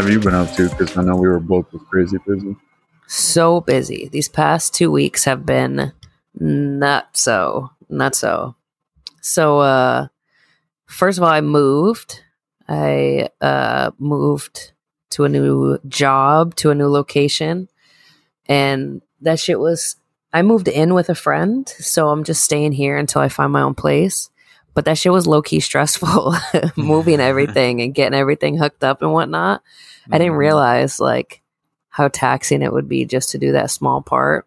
have you been up to? Because I know we were both crazy busy. So busy. These past two weeks have been not so, not so. So, uh, first of all, I moved. I uh, moved to a new job, to a new location, and that shit was. I moved in with a friend, so I'm just staying here until I find my own place. But that shit was low key stressful, moving everything and getting everything hooked up and whatnot. I didn't Mhm. realize like how taxing it would be just to do that small part.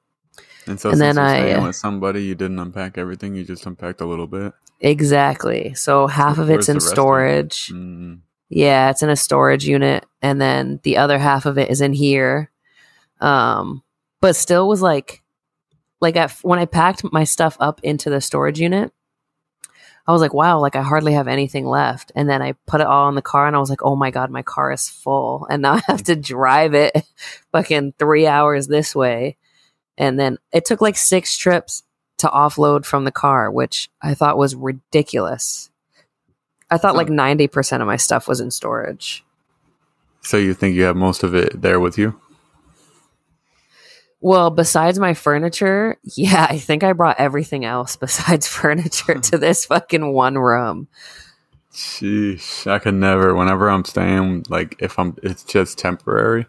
And so and then you're I, uh, with somebody, you didn't unpack everything. You just unpacked a little bit. Exactly. So half of it's in of it? storage. Mm. Yeah, it's in a storage unit, and then the other half of it is in here. Um, but still was like, like at, when I packed my stuff up into the storage unit, I was like, wow, like I hardly have anything left. And then I put it all in the car, and I was like, oh my god, my car is full, and now I have to drive it fucking three hours this way. And then it took like six trips to offload from the car, which I thought was ridiculous. I thought like 90% of my stuff was in storage. So you think you have most of it there with you? Well, besides my furniture, yeah, I think I brought everything else besides furniture to this fucking one room. Sheesh, I could never. Whenever I'm staying, like if I'm, it's just temporary.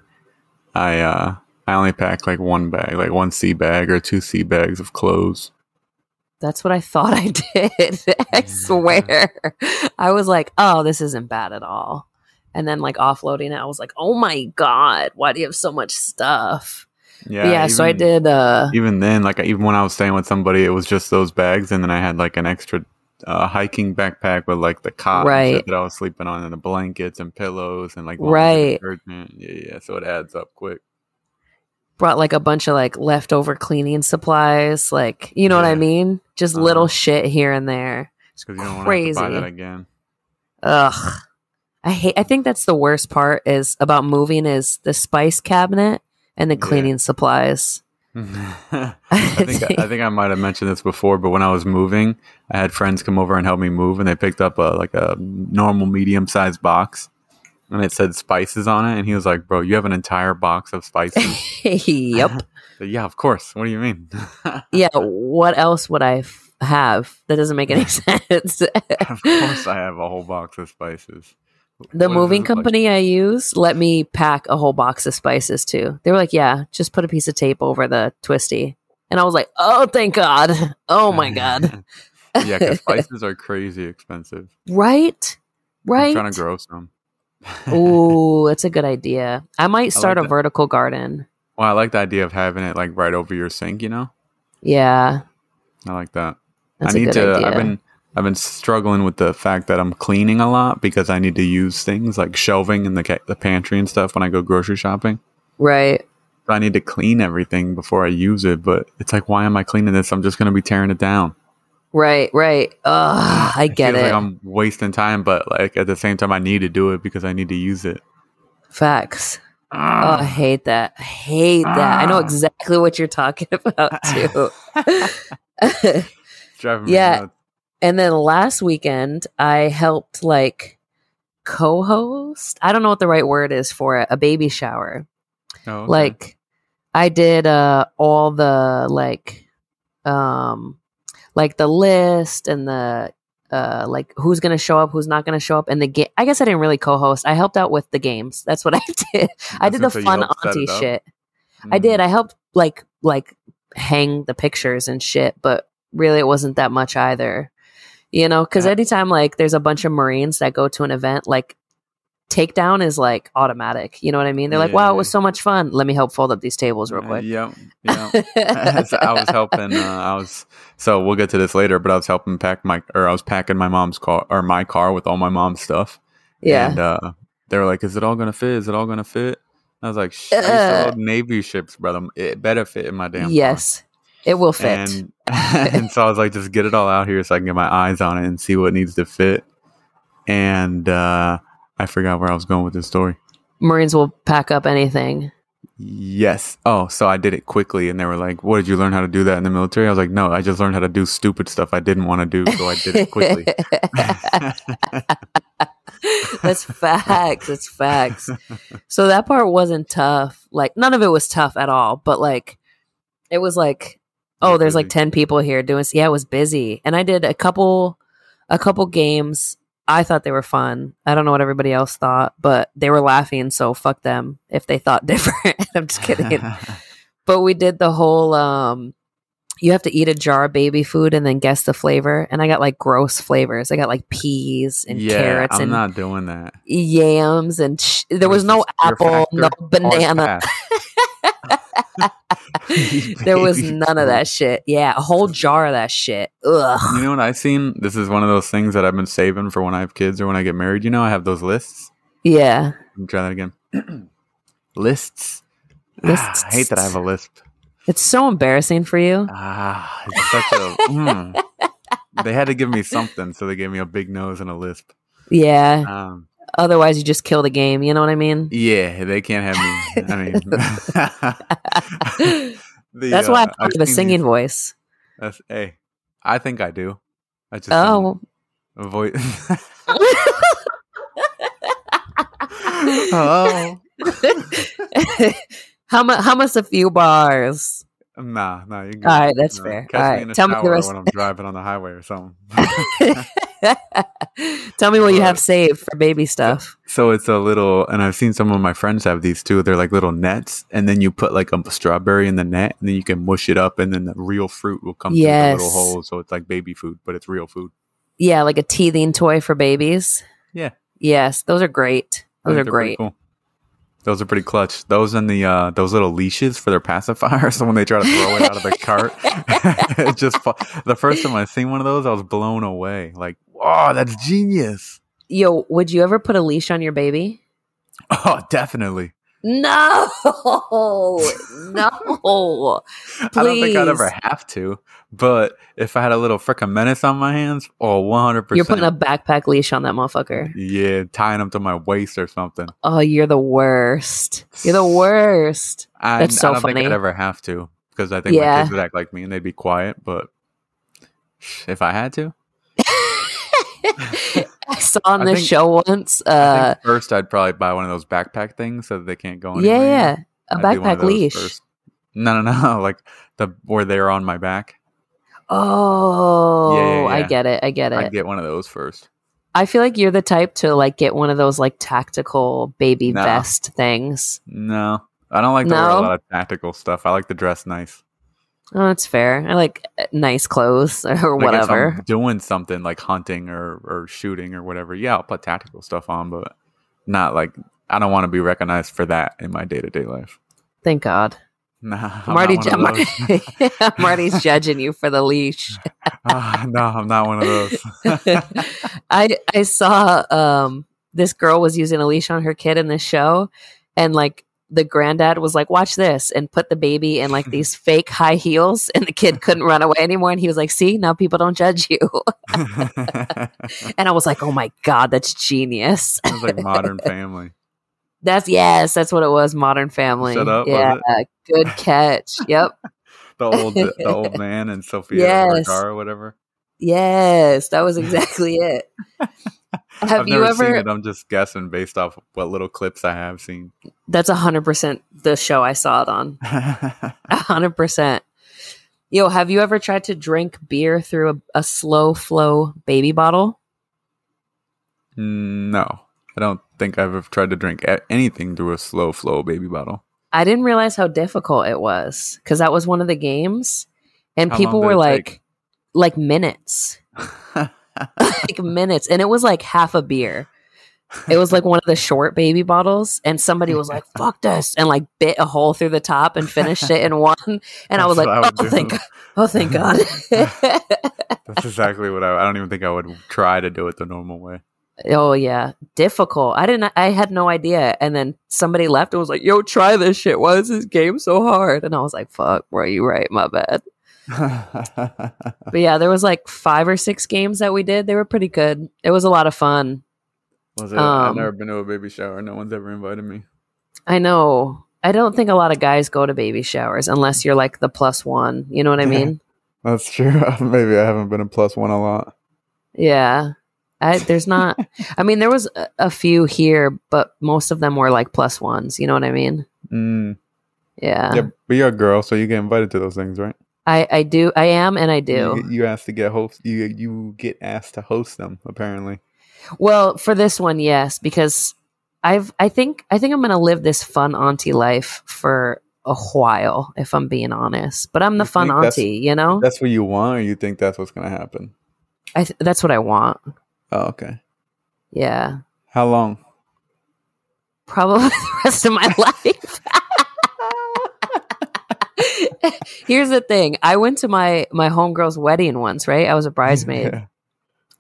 I uh, I only pack like one bag, like one sea bag or two sea bags of clothes. That's what I thought I did. I swear. I was like, oh, this isn't bad at all. And then, like, offloading it, I was like, oh my God, why do you have so much stuff? Yeah, Yeah, so I did. uh Even then, like even when I was staying with somebody, it was just those bags, and then I had like an extra uh, hiking backpack with like the cot Right. that I was sleeping on, and the blankets and pillows and like Right. Yeah, yeah. So it adds up quick. Brought like a bunch of like leftover cleaning supplies, like, you know what I mean? Just Uh-huh. little shit here and there. Because you don't want to have to buy Crazy. that again. Ugh. I hate I think that's the worst part is about moving is the spice cabinet and the Yeah. cleaning supplies. I think I think I might have mentioned this before, but when I was moving, I had friends come over and help me move, and they picked up a like a normal medium sized box, and it said spices on it, and he was like, "Bro, you have an entire box of spices." yep. Yeah, of course. What do you mean? Yeah, what else would I f- have? That doesn't make any sense. of course, I have a whole box of spices. The What moving like- company I use let me pack a whole box of spices too. They were like, "Yeah, just put a piece of tape over the twisty." And I was like, "Oh, thank God. Oh my God." yeah, because spices are crazy expensive. right? Right? I'm trying to grow some. Ooh, that's a good idea. I might start like a that. vertical garden. Well, I like the idea of having it like right over your sink. You know, Yeah, I like that. that's I need good to. idea. I've been I've been struggling with the fact that I'm cleaning a lot because I need to use things like shelving in the ca- the pantry and stuff when I go grocery shopping. right. So I need to clean everything before I use it. But it's like, why am I cleaning this? I'm just going to be tearing it down. Right, right. Ugh, I get it. Like I'm wasting time, but like at the same time, I need to do it because I need to use it. Facts. Oh, Ah. I hate that. I hate that. I know Ah. exactly what you're talking about too. Driving me Yeah. nuts. And then last weekend, I helped like co-host. I don't know what the right word is for it. A baby shower. Oh, okay. Like I did uh all the like um like the list and the uh like who's gonna show up, who's not gonna show up, and the game. I guess I didn't really co-host. I helped out with the games. That's what I did. I did the That's what you fun auntie shit. I Mm. did. I helped like like hang the pictures and shit, but really it wasn't that much either. You know, because Yeah. anytime like there's a bunch of Marines that go to an event, like takedown is like automatic. You know what I mean? They're like, "Wow, it was so much fun. Let me help fold up these tables real Uh, quick." Yep. So I was helping. Uh, I was so we'll get to this later, but I was helping pack my or I was packing my mom's car or my car with all my mom's stuff. yeah. And uh, they were like, "Is it all gonna fit? Is it all gonna fit?" I was like, Shh, I used to Uh. Navy ships, brother. It better fit in my damn yes, it will fit. And, and so I was like, just get it all out here so I can get my eyes on it and see what needs to fit. And uh, I forgot where I was going with this story. Marines will pack up anything. Yes. Oh, so I did it quickly, and they were like, "What did you learn how to do that in the military?" I was like, "No, I just learned how to do stupid stuff I didn't want to do, so I did it quickly." That's facts. That's facts. So that part wasn't tough. Like none of it was tough at all. But like, it was like, oh, there's like ten people here doing. Yeah, it was busy, and I did a couple, a couple games. I thought they were fun. I don't know what everybody else thought, but they were laughing. So fuck them if they thought different. I'm just kidding. but we did the whole um you have to eat a jar of baby food and then guess the flavor and i got like gross flavors i got like peas and yeah, carrots I'm and not doing that. yams and sh- there was What no apple no banana. there was none of that shit yeah a whole jar of that shit ugh You know what I've seen? This is one of those things that I've been saving for when I have kids or when I get married. You know, I have those lists. yeah try that again. lists. Ah, I hate that I have a lisp. it's so embarrassing for you Ah, it's such a. mm. They had to give me something, so they gave me a big nose and a lisp. yeah Um, otherwise you just kill the game you know what i mean yeah, they can't have me. I mean, the, that's why i uh, don't I've a singing voice That's hey, I think I do. I just oh don't avoid. oh, how much how much a few bars nah, nah. You. All right, that's Nah, fair. Catch All me right, in the tell me the rest- when I'm driving on the highway or something. Tell me what you have saved for baby stuff. So it's a little, and I've seen some of my friends have these too. They're like little nets, and then you put like a strawberry in the net, and then you can mush it up, and then the real fruit will come through the little holes. So it's like baby food, but it's real food. Yeah, like a teething toy for babies. Yeah. Yes, those are great. Those are great. Cool. Those are pretty clutch. Those and the uh, those little leashes for their pacifiers. So when they try to throw it out of the cart, it just the first time I seen one of those, I was blown away. Like, wow, that's genius. Yo, would you ever put a leash on your baby? Oh, definitely. No, no. I don't think I'd ever have to, but if I had a little frickin' menace on my hands, oh, 100%. You're putting a backpack leash on that motherfucker. Yeah, tying them to my waist or something. Oh, you're the worst. You're the worst. I, That's so I don't think funny. I'd ever have to because I think my kids would act like me and they'd be quiet. But if I had to, I on I this think- show once. I Uh, first I'd probably buy one of those backpack things so that they can't go yeah, anywhere. yeah, a I'd do one of backpack leash. first. No, no, no. Like the where they're on my back. Oh, Yeah, yeah, I get it. I get it. I'd get one of those first. I feel like you're the type to like get one of those like tactical baby No. vest things. No, I don't like to wear a lot of tactical stuff. I like to dress nice. Oh, that's fair. I like uh, nice clothes or whatever. I'm doing something like hunting or, or shooting or whatever, yeah, I'll put tactical stuff on, but not like I don't want to be recognized for that in my day to day life. Thank God. Nah, I'm I'm not ju- one I'm of those. already, judging you for the leash. Ah, no, I'm not one of those. I I saw um this girl was using a leash on her kid in this show, and like the granddad was like, "Watch this," and put the baby in like hmm. these fake high heels, and the kid couldn't run away anymore. And he was like, "See, now people don't judge you." And I was like, "Oh my god, that's genius." It's like Modern Family. That's yes, that's what it was. Modern Family. Shut up, yeah, good catch. Yep. The old the old man and Sophia Yes. Or whatever. Yes, that was exactly it. Have I've you never seen ever? it. I'm just guessing based off what little clips I have seen. That's hundred percent the show I saw it on. A hundred percent. Yo, have you ever tried to drink beer through a, a slow flow baby bottle? no, I don't think I've ever tried to drink anything through a slow flow baby bottle. I didn't realize how difficult it was because that was one of the games, and How people were like, like minutes, like minutes, and it was like half a beer. It was like one of the short baby bottles, and somebody was like, "Fuck this," and like bit a hole through the top and finished it in one. And I was like, I "Oh, do. thank, oh, thank God." That's exactly what I. I don't even think I would try to do it the normal way. Oh yeah, difficult. I didn't. I had no idea. And then somebody left and was like, "Yo, try this shit. Why is this game so hard?" And I was like, "Fuck, bro, you right? My bad." But yeah, there was like five or six games that we did. They were pretty good. It was a lot of fun. Was it? I've Um, never been to a baby shower. No one's ever invited me. I know. I don't think a lot of guys go to baby showers unless you're like the plus one. You know what I mean? That's true. Maybe I haven't been a plus one a lot. yeah. I, there's not. I mean, there was a, a few here, but most of them were like plus ones. You know what I mean? Mm, Yeah. yeah, but you're a girl, so you get invited to those things, right? I I do. I am, and I do. You, you asked to get host. You you get asked to host them. Apparently, Well, for this one, yes, because I've I think I think I'm gonna live this fun auntie life for a while, if I'm being honest. But I'm the You fun auntie, you know. that's what you want, or you think that's what's gonna happen? I th- that's what I want. Oh, okay. Yeah, How long? probably the rest of my life. Here's the thing: I went to my my homegirl's wedding once, right? I was a bridesmaid. Yeah.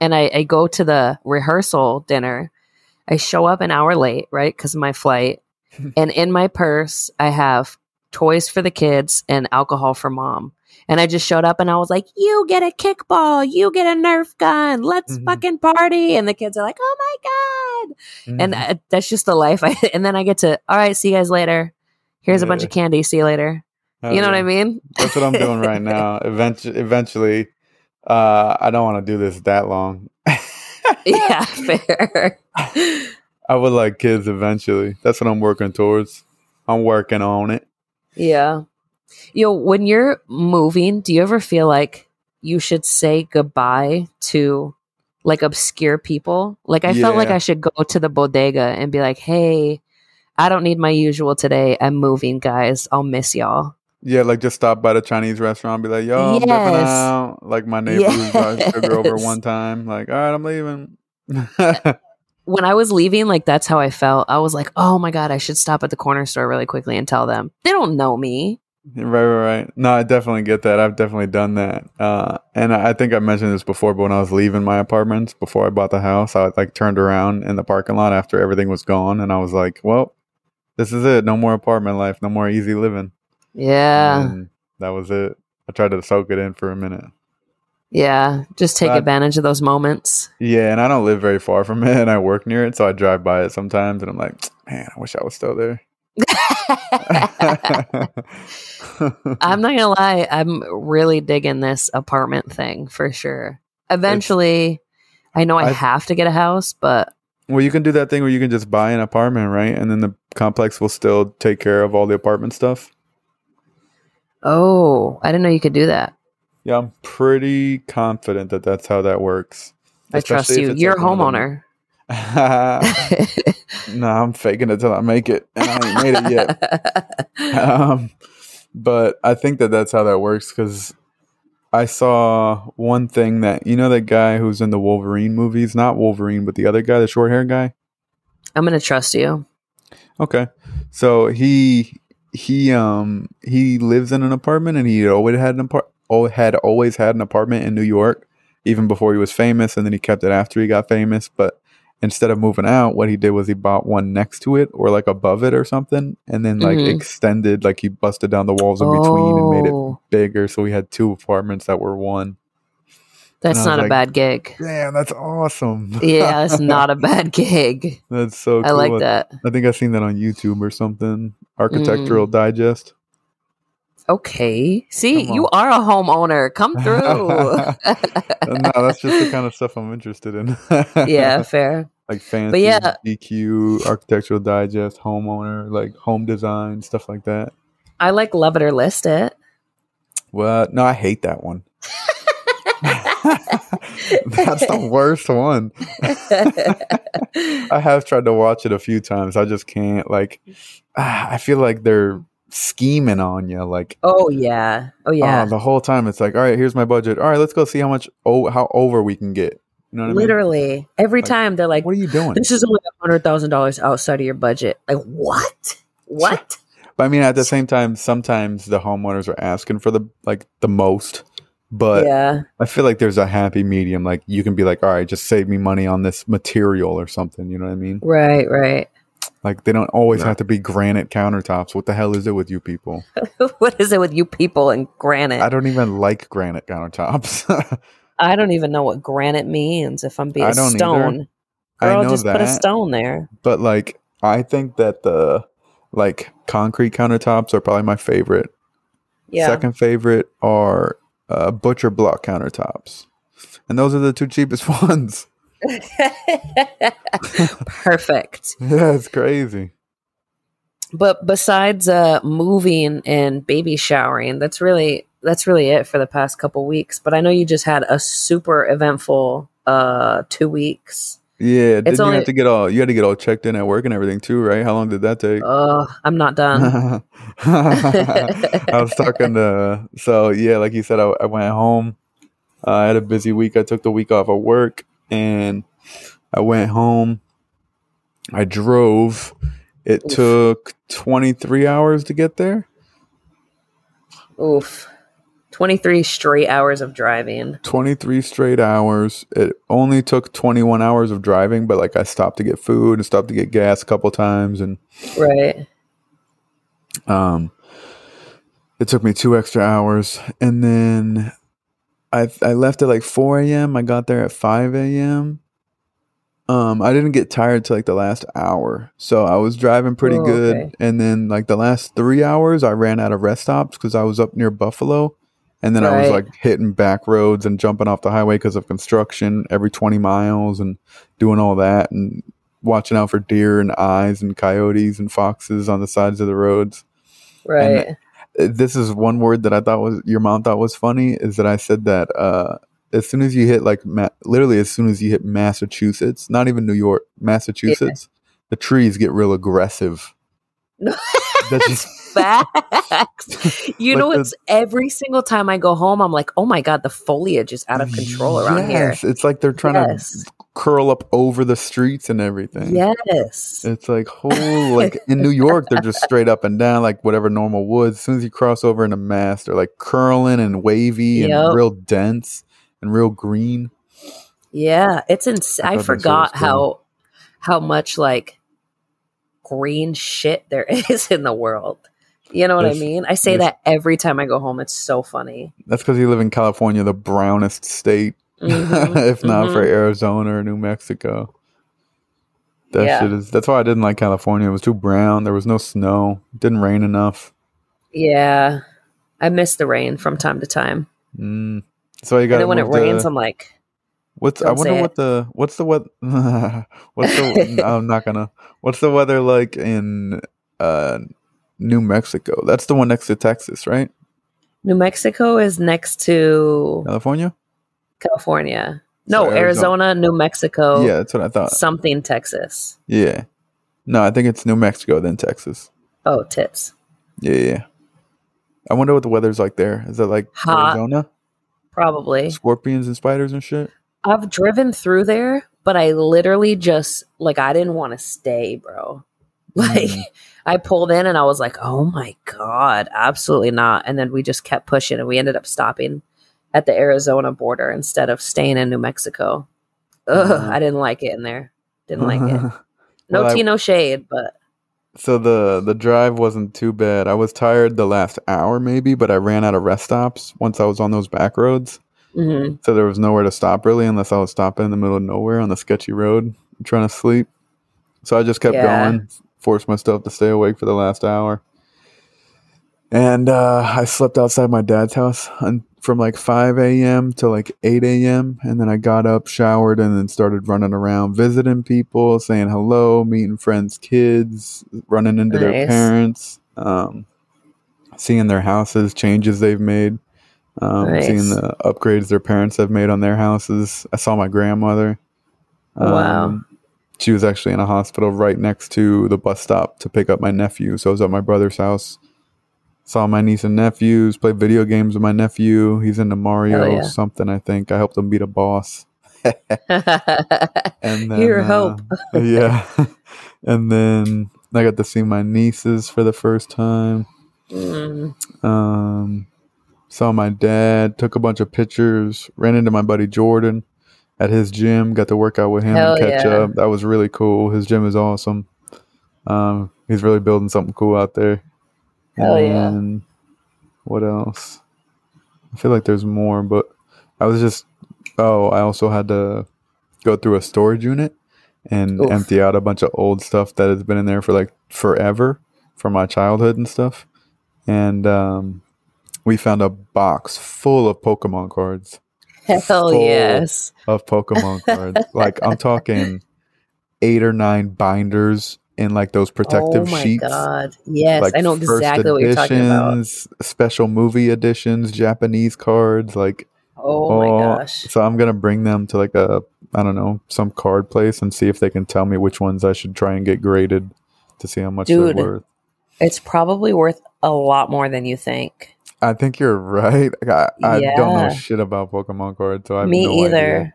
and I, I go to the rehearsal dinner. I show up an hour late, right? Because of my flight. and in my purse, I have toys for the kids and alcohol for mom. And I just showed up and I was like, You get a kickball, you get a Nerf gun, let's Mhm. fucking party. And the kids are like, Oh my God. And Mhm. uh, that's just the life. I, and then I get to, All right, see you guys later. Here's a bunch of candy. See you later. You know what. I mean? That's what I'm doing right now. Eventually, eventually, uh, I don't want to do this that long. yeah, fair. I would like kids eventually. That's what I'm working towards. I'm working on it. Yeah. Yo, when you're moving, do you ever feel like you should say goodbye to like obscure people? Like I felt like I should go to the bodega and be like, "Hey, I don't need my usual today. I'm moving, guys. I'll miss y'all." Yeah, like just stop by the Chinese restaurant, be like, "Yo, I'm Yes. out." Like my neighbor who brought sugar over one time. Like, all right, I'm leaving. When I was leaving, like that's how I felt. I was like, "Oh my god, I should stop at the corner store really quickly and tell them. They don't know me." Right, right, right. No, I definitely get that. I've definitely done that. Uh, and I I think I mentioned this before, but when I was leaving my apartments before I bought the house, I like turned around in the parking lot after everything was gone, and I was like, "Well, this is it. No more apartment life. No more easy living." Yeah. And that was it. I tried to soak it in for a minute. Yeah, just take advantage of those moments. Yeah, and I don't live very far from it, and I work near it, so I drive by it sometimes, and I'm like, "Man, I wish I was still there." I'm not gonna lie, I'm really digging this apartment thing for sure. Eventually, I know I I- have to get a house, but Well, you can do that thing where you can just buy an apartment, right? And then the complex will still take care of all the apartment stuff. Oh, I didn't know you could do that. Yeah, I'm pretty confident that that's how that works. I trust Especially you. You're a like one of them- homeowner. no, I'm faking it till I make it, and I ain't made it yet. um, but I think that that's how that works because I saw one thing that you know that guy who's in the Wolverine movies, not Wolverine, but the other guy, the short hair guy. I'm gonna trust you. Okay. So he he um he lives in an apartment and he always had an apart oh, had always had an apartment in New York even before he was famous and then he kept it after he got famous but instead of moving out what he did was he bought one next to it or like above it or something and then like Mhm. extended like he busted down the walls in between and made it Oh, bigger so he had two apartments that were one. That's and I was not a bad gig. Damn, that's awesome. Yeah, that's not a bad gig. that's so cool. I like that. I think I've seen that on YouTube or something. Mm. Architectural Digest. Okay. See, you are a homeowner. Come through. no, that's just the kind of stuff I'm interested in. yeah, fair. like fancy yeah. DQ, Architectural Digest, homeowner, like home design, stuff like that. I like love it or list it. Well, no, I hate that one. That's the worst one. I have tried to watch it a few times. I just can't. Like, ah, I feel like they're scheming on you. Like, oh yeah. Oh yeah. oh, the whole time it's like, all right, here's my budget. All right, let's go see how much, oh, how over we can get. You know what Literally. Every Like, time they're like, What are you doing? this is only a hundred thousand dollars outside of your budget. Like what? What? But I mean, at the same time, sometimes the homeowners are asking for the like the most. But yeah. I feel like there's a happy medium. Like you can be like, all right, just save me money on this material or something. You know what I mean? Right, right. Like they don't always Yeah. have to be granite countertops. What the hell is it with you people? what is it with you people and granite? I I don't, don't even like granite countertops. I don't even know what granite means if I'm being I don't either. stone. I Girl, know just put a stone there. but like, I think that the like concrete countertops are probably my favorite. Yeah. Second favorite are uh, butcher block countertops, and those are the two cheapest ones. Perfect. Yeah, it's crazy. But besides uh, moving and baby showering, that's really that's really it for the past couple weeks. But I know you just had a super eventful uh, two weeks. Yeah, didn't only- you have to get all you had to get all checked in at work and everything too, right? How long did that take? Uh, I'm not done. I was talking to so yeah, like you said, I, I went home. Uh, I had a busy week. I took the week off of work and I went home. I drove. It Oof. took 23 hours to get there. Oof. 23 straight hours of driving. 23 straight hours. It only took 21 hours of driving, but like I stopped to get food and stopped to get gas a couple times and Right. Um, it took me two extra hours, and then I I left at like four a.m. I got there at five a.m. Um, I didn't get tired till like the last hour, so I was driving pretty Oh, good. okay. And then like the last three hours, I ran out of rest stops because I was up near Buffalo, and then I was like hitting back roads and jumping off the highway because of construction every twenty miles and doing all that and watching out for deer and eyes and coyotes and foxes on the sides of the roads Right. uh, this is one word that I thought was your mom thought was funny is that I said that uh, as soon as you hit like ma- literally as soon as you hit Massachusetts, not even New York, Massachusetts, the trees get real aggressive. That's just Facts. You Like know, the- it's every single time I go home, I'm like, oh my God, the foliage is out of control around here. It's like they're trying Yes. to curl up over the streets and everything. Yes. It's like whole like in New York they're just straight up and down like whatever normal woods. As soon as you cross over into Mass, they're like curling and wavy and real dense and real green. Yeah. It's ins- I I, thought that's what forgot how how much like green shit there is in the world. You know what There's- I mean? I say that every time I go home. It's so funny. That's because you live in California, the brownest state, Mhm, if not for mhm. Arizona or New Mexico. That Yeah. shit is. That's why I didn't like California. It was too brown. There was no snow. It didn't rain enough. Yeah. I miss the rain from time to time. Mm. So you got. when it rains, I'm like, What's I wonder what it. the what's the what what's the I'm not gonna what's the weather like in uh New Mexico? That's the one next to Texas, right? New Mexico is next to California? California. No, Arizona- Arizona, New Mexico, yeah, that's what I thought. something Texas. Yeah. No, I think it's New Mexico then Texas. Oh, tits. Yeah, yeah. I wonder what the weather's like there. Is it like Hot. Arizona? Probably. Scorpions and spiders and shit? I've driven through there, but I literally just like I didn't want to stay, bro. Like Mm. I pulled in and I was like, "Oh my god, absolutely not." And then we just kept pushing and we ended up stopping at the Arizona border instead of staying in New Mexico. Ugh, Mhm. I didn't like it in there. Didn't like it. No Well, tea, no shade, but So the the drive wasn't too bad. I was tired the last hour maybe, but I ran out of rest stops once I was on those back roads. mhm. So there was nowhere to stop really unless I was stopping in the middle of nowhere on the sketchy road trying to sleep. So I just kept Yeah. going, forced myself to stay awake for the last hour. And uh, I slept outside my dad's house un- from like 5 a.m. to like 8 a.m. And then I got up, showered, and then started running around visiting people, saying hello, meeting friends' kids, running into their parents, um, seeing their houses, changes they've made, um, Nice. seeing the upgrades their parents have made on their houses. I saw my grandmother. Wow. Um, she was actually in a hospital right next to the bus stop to pick up my nephew. So I was at my brother's house. Saw my niece and nephews, played video games with my nephew. He's into Mario yeah. something, I think. I helped him beat a boss. And then, Here, uh, hope. yeah. and then I got to see my nieces for the first time. Mm, Um, saw my dad, took a bunch of pictures, ran into my buddy Jordan at his gym, got to work out with him Hell and catch yeah. up. That was really cool. His gym is awesome. Um, he's really building something cool out there. Hell yeah. What else? I feel like there's more, but I was just oh, I also had to go through a storage unit and Oof. empty out a bunch of old stuff that has been in there for like forever from my childhood and stuff. And um, we found a box full of Pokemon cards. Hell yes. of Pokemon cards. like I'm talking eight or nine binders in like those protective sheets. oh my sheets. god. Yes, Like I know exactly what you're talking about. special movie editions, Japanese cards, like Oh my Oh, gosh. So I'm gonna bring them to like a I don't know some card place and see if they can tell me which ones I should try and get graded to see how much Dude. they're worth. It's probably worth a lot more than you think. I think you're right. I, I don't know shit about Pokemon cards, so I have Me no either. idea.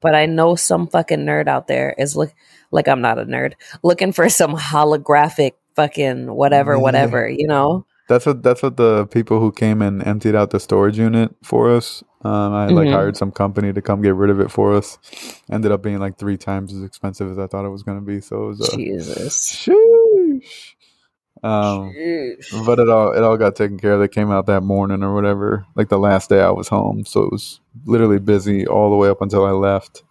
But I know some fucking nerd out there is look like I'm not a nerd, looking for some holographic fucking whatever, Yeah. whatever, you know? That's what that's what the people who came and emptied out the storage unit for us. Um, I like Mhm. hired some company to come get rid of it for us. Ended up being like three times as expensive as I thought it was gonna be. So it was uh, Jesus. sheesh. Um, but it all it all got taken care of. They came out that morning or whatever, like the last day I was home. So it was literally busy all the way up until I left.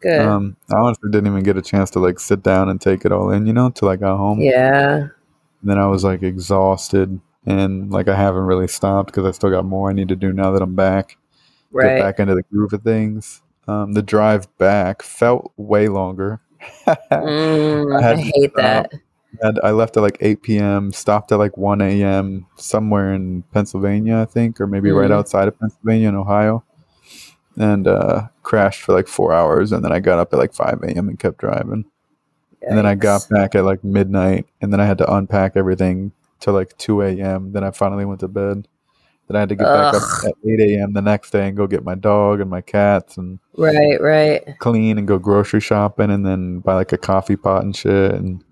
Good. Um, I honestly didn't even get a chance to like sit down and take it all in, you know, till I got home. yeah. And then I was like exhausted and like I haven't really stopped because I still got more I need to do now that I'm back. Right. Get back into the groove of things. Um, the drive back felt way longer. Mm, I I, hate stop. And I left at like 8 p.m., stopped at like 1 a.m. somewhere in Pennsylvania, I think, or maybe right Mhm. outside of Pennsylvania in Ohio, and uh, crashed for like four hours. And then I got up at like 5 a.m. and kept driving. And then I got back at like midnight, and then I had to unpack everything till like 2 a.m. Then I finally went to bed. Then I had to get back up at 8 a.m. the next day and go get my dog and my cats and Right, right. clean and go grocery shopping and then buy like a coffee pot and shit and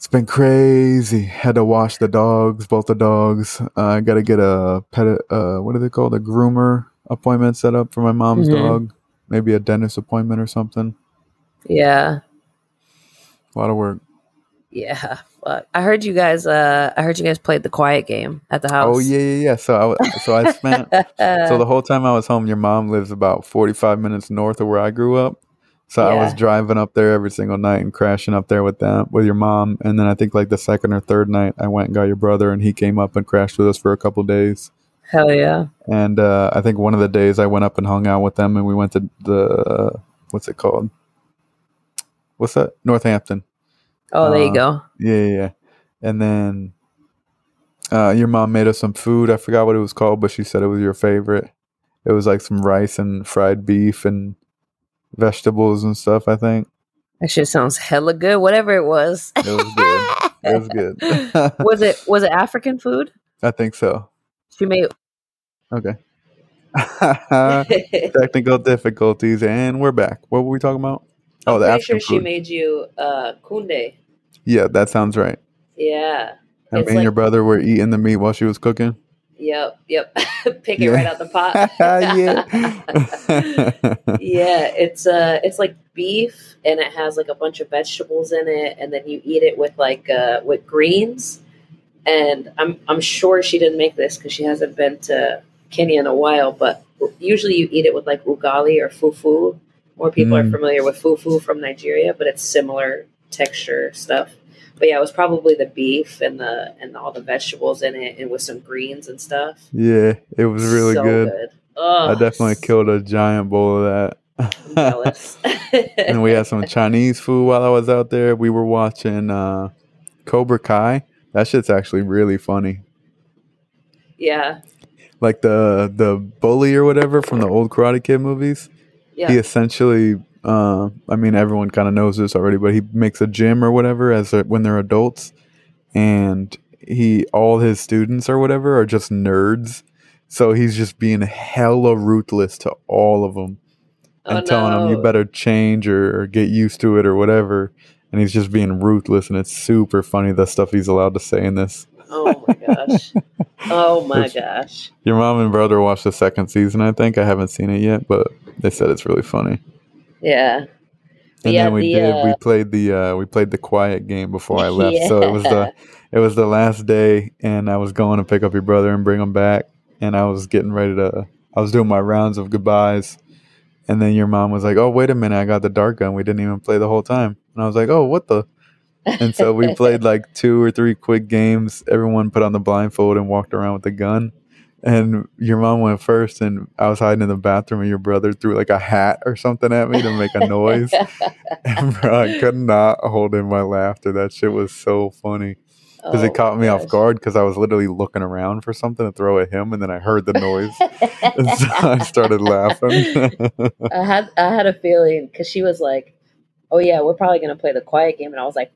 it's been crazy had to wash the dogs both the dogs uh, i gotta get a pet uh what are they called a groomer appointment set up for my mom's Mhm. dog maybe a dentist appointment or something Yeah. a lot of work Yeah. Fuck. I heard you guys uh I heard you guys played the quiet game at the house. oh yeah yeah yeah so i so i spent so the whole time I was home, your mom lives about 45 minutes north of where I grew up. So I was driving up there every single night and crashing up there with them, with your mom. And then I think like the second or third night, I went and got your brother, and he came up and crashed with us for a couple days. Hell yeah. And uh, I think one of the days I went up and hung out with them, and we went to the uh, what's it called? What's that? Northampton. Oh, there Uh, you go. Yeah, yeah, yeah. And then uh, your mom made us some food. I forgot what it was called, but she said it was your favorite. It was like some rice and fried beef and vegetables and stuff. I think That shit sounds hella good. Whatever it was. it was good. It was good. was it was it African food? I think so. She made Okay. Technical difficulties, and we're back. What were we talking about? Oh, the I'm African pretty sure she food. made you uh kunde. yeah, that sounds right. Yeah. And It's me and your brother were eating the meat while she was cooking. Yep. Yep. Pick it Yeah. right out the pot. yeah. yeah, it's uh it's like beef and it has like a bunch of vegetables in it and then you eat it with like uh with greens. And I'm I'm sure she didn't make this cuz she hasn't been to Kenya in a while, but usually you eat it with like ugali or fufu. More people are Mm. familiar with fufu from Nigeria, but it's similar texture stuff. But yeah, it was probably the beef and the and all the vegetables in it and with some greens and stuff. yeah, it was really So good. Ugh, I definitely killed a giant bowl of that. and we had some Chinese food while I was out there. We were watching uh, Cobra Kai. That shit's actually really funny. yeah, Like the the bully or whatever from the old Karate Kid movies. yeah. He essentially, uh, I mean, everyone kind of knows this already, but he makes a gym or whatever as a, when they're adults, and he all his students or whatever are just nerds. So he's just being hella ruthless to all of them. Oh, and telling them you better change or, or get used to it or whatever. And he's just being ruthless, and it's super funny the stuff he's allowed to say in this. Oh my gosh. Oh my gosh. Your mom and brother watched the second season, I think. I haven't seen it yet, but they said it's really funny. Yeah. And Yeah, then we the, did. we uh, played the uh, we played the quiet game before I left. So it was the it was the last day, and I was going to pick up your brother and bring him back, and I was getting ready to. I was doing my rounds of goodbyes, and then your mom was like, "Oh, wait a minute! I got the dart gun. We didn't even play the whole time." And I was like, "Oh, what the." And so we played like two or three quick games. Everyone put on the blindfold and walked around with the gun. And your mom went first, and I was hiding in the bathroom, and your brother threw like a hat or something at me to make a noise. and bro, I could not hold in my laughter. That shit was so funny because Oh it caught me off guard because I was literally looking around for something to throw at him, and then I heard the noise, and so I started laughing. I had I had a feeling because she was like, "Oh yeah, we're probably gonna play the quiet game," and I was like,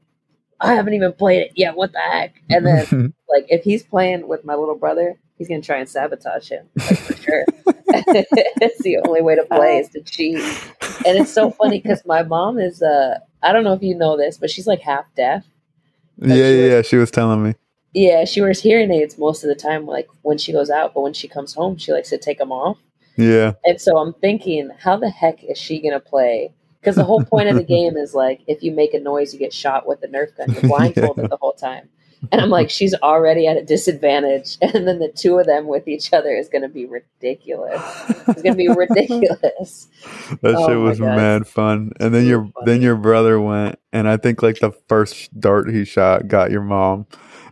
"I haven't even played it yet. What the heck?" And then like if he's playing with my little brother, he's gonna try and sabotage him like, for sure. it's the only way to play is to cheat. And it's so funny because my mom is uh I don't know if you know this, but she's like half deaf. yeah, yeah, yeah. She was telling me. Yeah, she wears hearing aids most of the time, like when she goes out, but when she comes home, she likes to take them off. Yeah, And so I'm thinking, how the heck is she gonna play? Because the whole point of the game is like, if you make a noise, you get shot with a Nerf gun. You're blindfolded Yeah. the whole time. And I'm like, she's already at a disadvantage, and then the two of them with each other is gonna be ridiculous. It's gonna be ridiculous. that Oh shit was God. mad fun. And then your then your brother went, and I think like the first dart he shot got your mom,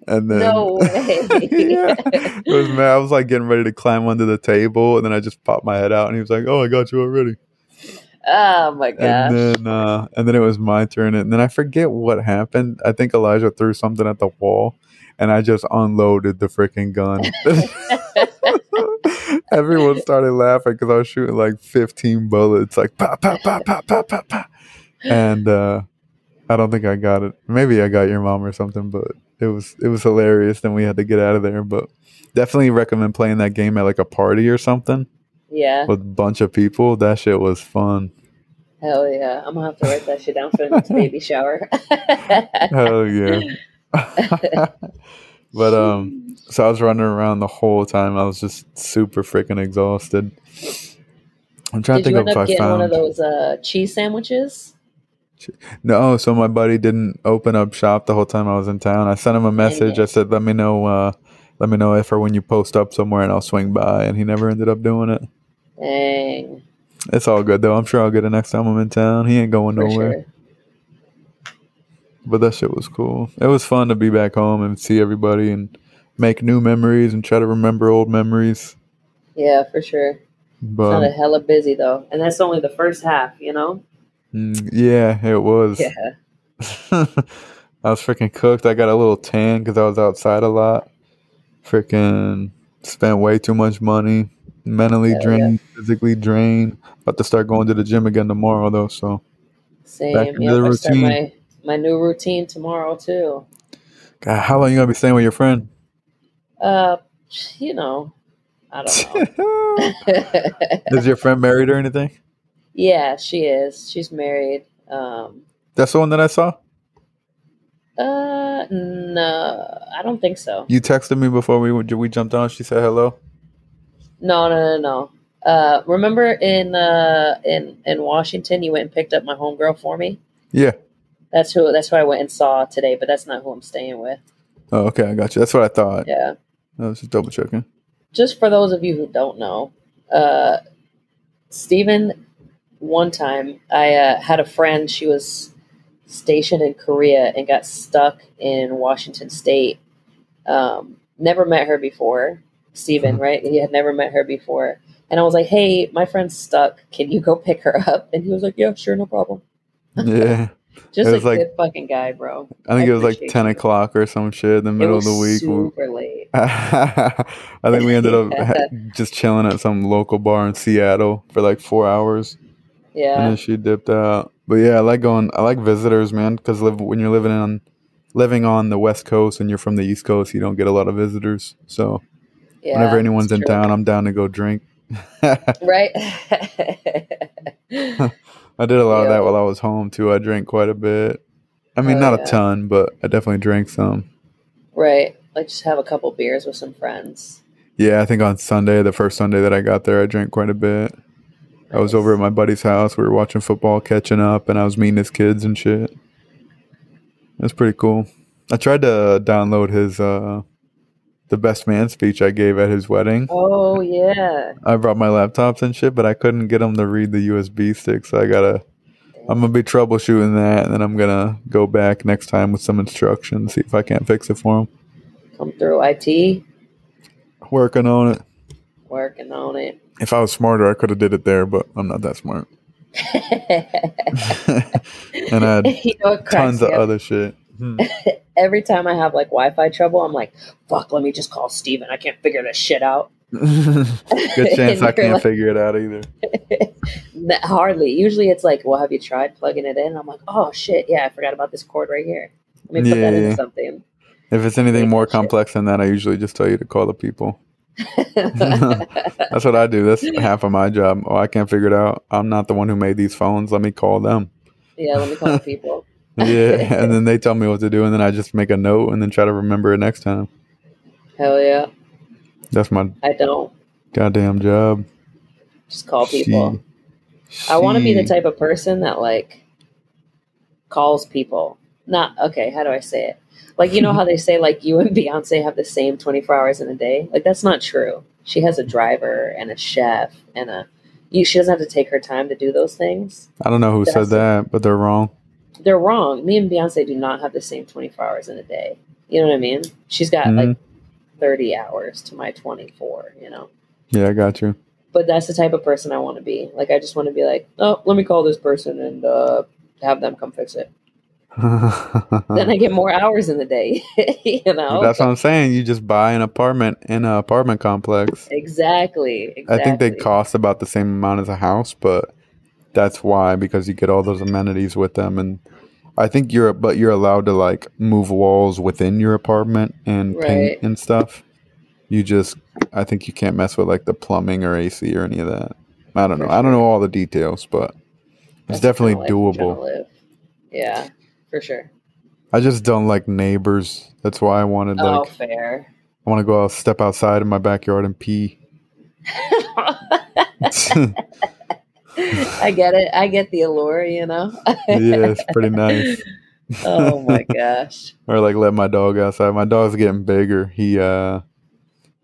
and then No way. yeah, it was mad. I was like getting ready to climb under the table, and then I just popped my head out, and he was like, "Oh, I got you already." Oh my gosh. And then uh, and then it was my turn, and then I forget what happened. I think Elijah threw something at the wall, and I just unloaded the freaking gun. Everyone started laughing because I was shooting like 15 bullets, like pop, pop, pop, pop, pop, pop, pop. And uh, I don't think I got it. Maybe I got your mom or something, but it was it was hilarious. Then we had to get out of there, but definitely recommend playing that game at like a party or something yeah. with a bunch of people. That shit was fun. Hell yeah. I'm gonna have to write that shit down for the next baby shower. Hell yeah. but um, so I was running around the whole time. I was just super freaking exhausted. I'm trying Did to you end if up I getting found one of those uh, cheese sandwiches? no. So my buddy didn't open up shop the whole time I was in town. I sent him a message. I said, "Let me know. Uh, let me know if or when you post up somewhere, and I'll swing by." And he never ended up doing it. Dang. It's all good though. I'm sure I'll get it next time I'm in town. He ain't going For nowhere. sure. But that shit was cool. It was fun to be back home and see everybody and make new memories and try to remember old memories. Yeah, for sure. It's not a hella busy though. And that's only the first half, you know? mm, yeah, it was. Yeah. I was freaking cooked. I got a little tan because I was outside a lot. Freaking spent way too much money. Mentally Hell yeah. drained, physically drained. About to start going to the gym again tomorrow though. So Same. Back into Yeah, the routine. my my new routine tomorrow too. God, how long you gonna be staying with your friend? Uh you know, I don't know. Is your friend married or anything? yeah, she is. She's married. Um That's the one that I saw. uh no, I don't think so. You texted me before we we jumped on. She said hello. No, no, no, no. Uh remember in uh in in Washington you went and picked up my homegirl for me? Yeah. That's who that's who I went and saw today, but that's not who I'm staying with. Oh, okay, I got you. That's what I thought. Yeah. I was just double checking. just for those of you who don't know, uh, Stephen, one time I uh, had a friend, she was stationed in Korea and got stuck in Washington State. Um, never met her before, Stephen, mm-hmm. right? He had never met her before. And I was like, hey, my friend's stuck. Can you go pick her up? And he was like, yeah, sure, no problem. Yeah, Just It a was like- good fucking guy, bro. I think I it was like ten you. o'clock or some shit in the middle of the week. super late. I think we ended up just chilling at some local bar in Seattle for like four hours, Yeah. and then she dipped out. But yeah, I like going. I like visitors, man, because live when you're living on living on the West Coast and you're from the East Coast, you don't get a lot of visitors. So yeah whenever anyone's in true. town, I'm down to go drink. Right? I did a lot of that while I was home too. I drank quite a bit. I mean, Oh, not yeah. a ton, but I definitely drank some. right. Like just have a couple beers with some friends. Yeah, I think on Sunday, the first Sunday that I got there, I drank quite a bit. I was over at my buddy's house. We were watching football, catching up, and I was meeting his kids and shit. It was pretty cool. I tried to download his uh the best man speech I gave at his wedding. Oh yeah. I brought my laptops and shit, but I couldn't get him to read the USB stick, so I gotta. I'm gonna be troubleshooting that, and then I'm gonna go back next time with some instructions, see if I can't fix it for him. Come through IT. Working on it. Working on it. If I was smarter, I could have did it there, but I'm not that smart. and I had you know tons of up? other shit. Hmm. Every time I have like Wi-Fi trouble, I'm like, "Fuck, let me just call Steven. I can't figure this shit out." Good chance I can't like- figure it out either. Hardly. Usually, it's like, "Well, have you tried plugging it in?" I'm like, "Oh shit, yeah, I forgot about this cord right here. Let me put that Yeah. into something." If it's anything more that shit. complex than that, I usually just tell you to call the people. That's what I do. That's half of my job. Oh, I can't figure it out. I'm not the one who made these phones. Let me call them. yeah, let me call the people. Yeah, and then they tell me what to do, and then I just make a note and then try to remember it next time. Hell yeah, That's my I don't goddamn job. just call people. She- I want to be the type of person that like calls people. Not okay. How do I say it? Like you know how they say like you and Beyonce have the same twenty four hours in a day. Like that's not true. She has a driver and a chef and a. You, she doesn't have to take her time to do those things. I don't know who That's said that, but they're wrong. They're wrong. Me and Beyonce do not have the same twenty four hours in a day. You know what I mean? She's got Mhm. like thirty hours to my twenty four. You know. Yeah, I got you. but that's the type of person I want to be. Like, I just want to be like, oh, let me call this person and uh, have them come fix it. Then I get more hours in the day. you know, That's what I'm saying. You just buy an apartment in an apartment complex. exactly, exactly. I think they cost about the same amount as a house, but that's why because you get all those amenities with them, and I think you're but you're allowed to like move walls within your apartment and Right. paint and stuff. You just, I think you can't mess with like the plumbing or AC or any of that. I don't know. For I don't know all the details, but it's the definitely kinda life I'm trying to doable. Yeah, for sure. I just don't like neighbors. That's why I wanted oh, like fair. I want to go out, step outside in my backyard and pee. I get it. I get the allure. You know. yeah, it's pretty nice. oh my gosh. or like let my dog outside. My dog's getting bigger. He uh